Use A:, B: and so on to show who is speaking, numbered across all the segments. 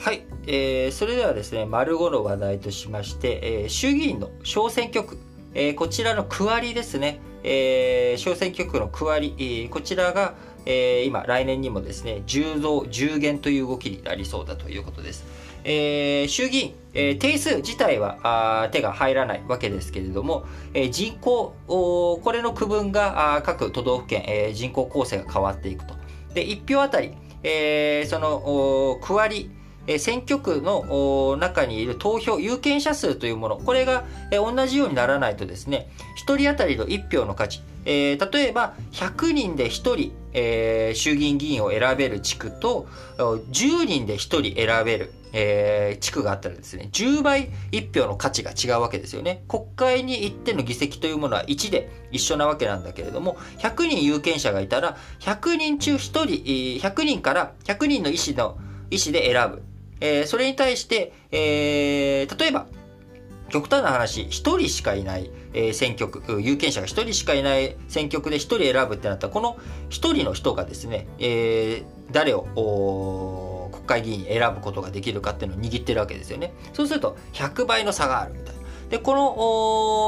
A: はい、えー、それではですね、丸5の話題としまして、えー、衆議院の小選挙区、えー、こちらの区割りですね、えー、小選挙区の区割り、えー、こちらが、えー、今、来年にもですね、10増10減という動きになりそうだということです。えー、衆議院、えー、定数自体はあ手が入らないわけですけれども、えー、人口これの区分があ各都道府県、えー、人口構成が変わっていくと。で、1票あたり、えー、その区割り、え選挙区の中にいる投票、有権者数というもの、これが、え同じようにならないとですね、1人当たりの1票の価値、えー、例えば100人で1人、えー、衆議院議員を選べる地区と10人で1人選べる、えー、地区があったらですね10倍1票の価値が違うわけですよね。国会に行っての議席というものは1で一緒なわけなんだけれども100人有権者がいたら100人中1人100人から100人の意思の意思で選ぶ。えー、それに対して、えー、例えば、極端な話、一人しかいない、えー、選挙区、有権者が一人しかいない選挙区で一人選ぶってなったら、この一人の人がですね、えー、誰を国会議員選ぶことができるかっていうのを握ってるわけですよね。そうすると、100倍の差があるみたいな。で、こ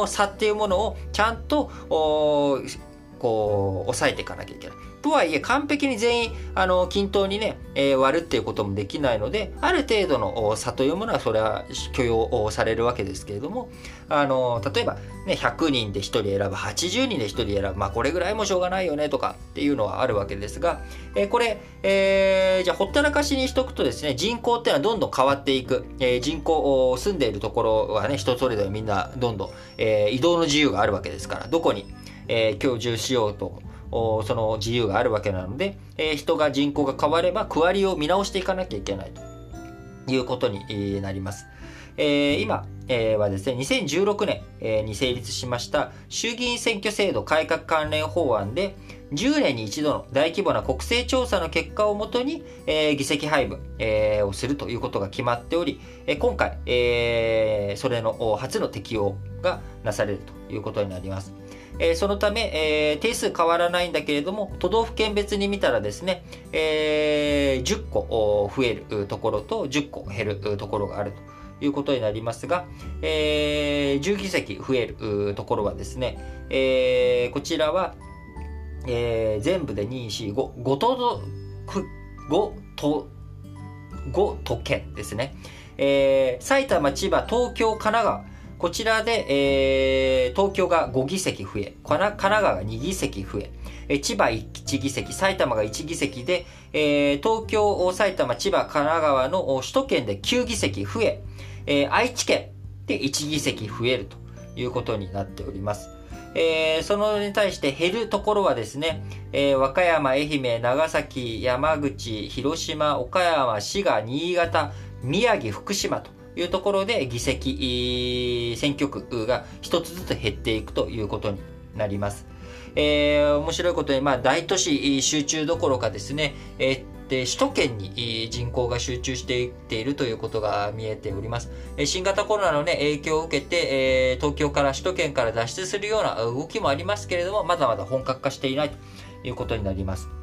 A: の差っていうものをちゃんと、こう、抑えていかなきゃいけない。とはいえ完璧に全員あの均等にね、えー、割るっていうこともできないのである程度の差というものはそれは許容されるわけですけれどもあの例えば、ね、100人で1人選ぶ80人で1人選ぶまあこれぐらいもしょうがないよねとかっていうのはあるわけですが、えー、これ、えー、じゃあほったらかしにしとくとですね人口っていうのはどんどん変わっていく、えー、人口住んでいるところはね人それぞれみんなどんどん、え、移動の自由があるわけですからどこに、えー、居住しようとその自由があるわけなので、え、人が人口が変われば区割りを見直していかなきゃいけないということになります。えー、今、えー、はですね、2016年、え、に成立しました衆議院選挙制度改革関連法案で、10年に一度の大規模な国勢調査の結果をもとに、えー、議席配分、えー、をするということが決まっており、えー、今回、えー、それの初の適用がなされるということになります。えー、そのため、えー、定数変わらないんだけれども、都道府県別に見たらですね、えー、10個増えるところと10個減るところがあるということになりますが、えー、10議席増えるところはですね、えー、こちらは、えー、全部で2、4、5、5都、5都、5都県ですね。えー、埼玉、千葉、東京、神奈川、こちらで、えー、東京が5議席増え、神奈川が2議席増え、え千葉1議席、埼玉が1議席で、えー、東京、埼玉、千葉、神奈川の首都圏で9議席増え、えー、愛知県で1議席増えるということになっております。えー、そのに対して減るところはですね、えー、和歌山、愛媛、長崎、山口、広島、岡山、滋賀、新潟、宮城、福島というところで議席、選挙区が一つずつ減っていくということになります。えー、面白いことに、まあ、大都市集中どころかですね、えーで首都圏に人口が集中していっているということが見えております。新型コロナの、ね、影響を受けて、え、東京から首都圏から脱出するような動きもありますけれども、まだまだ本格化していないということになります。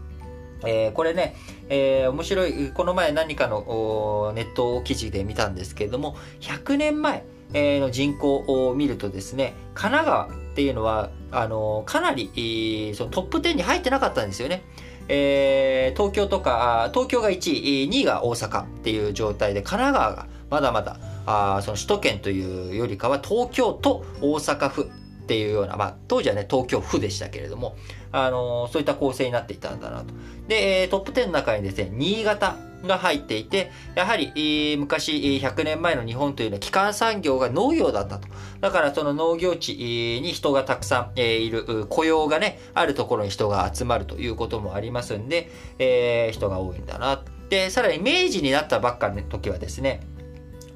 A: えー、これね、えー、面白い、この前何かのネット記事で見たんですけれども、100年前の人口を見るとですね、神奈川っていうのは、あのかなり、そのトップ10に入ってなかったんですよね。えー、東京とか、東京が1位、2位が大阪っていう状態で、神奈川がまだまだ、あその首都圏というよりかは東京都大阪府っていうような、まあ、当時はね、東京府でしたけれども、あのそういった構成になっていたんだなと。で、トップ10の中にですね、新潟が入っていて、やはり、昔100年前の日本というのは基幹産業が農業だったと。だからその農業地に人がたくさんいる、雇用がね、あるところに人が集まるということもありますんで、えー、人が多いんだな。で、さらに明治になったばっかの時はですね、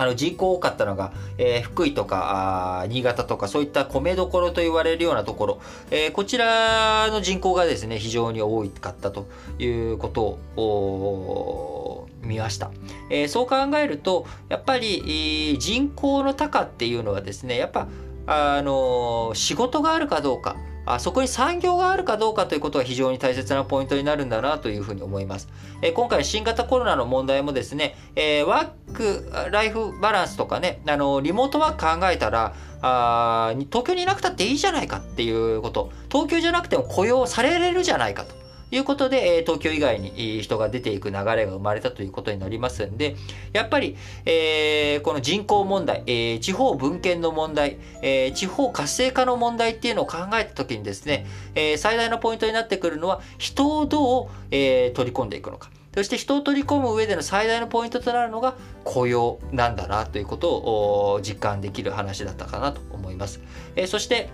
A: あの人口多かったのが、えー、福井とか新潟とかそういった米どころと言われるようなところ、えー、こちらの人口がですね非常に多かったということを見ました、えー、そう考えるとやっぱり人口の高っていうのはですねやっぱあの仕事があるかどうかあそこに産業があるかどうかということが非常に大切なポイントになるんだなというふうに思います。え、今回新型コロナの問題もですね、え、ワークライフバランスとかね、あのリモートワーク考えたらあ東京にいなくたっていいじゃないかっていうこと東京じゃなくても雇用されれるじゃないかということで、え東京以外に人が出ていく流れが生まれたということになりますんで、やっぱり、え、この人口問題、え、地方分権の問題、え、地方活性化の問題っていうのを考えたときにですね、え最大のポイントになってくるのは、人をどう、え取り込んでいくのか。そして人を取り込む上での最大のポイントとなるのが雇用なんだなということを実感できる話だったかなと思います。えそして、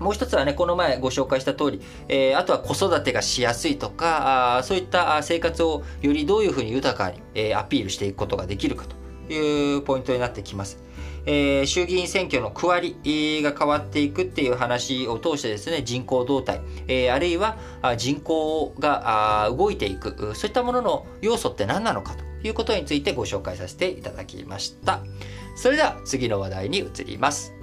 A: もう一つはね、この前ご紹介した通り、えー、あとは子育てがしやすいとか、あそういった生活をよりどういうふうに豊かに、えー、アピールしていくことができるかというポイントになってきます。えー、衆議院選挙の区割りが変わっていくっていう話を通してですね、人口動態、えー、あるいは人口が動いていく、そういったものの要素って何なのかということについてご紹介させていただきました。それでは次の話題に移ります。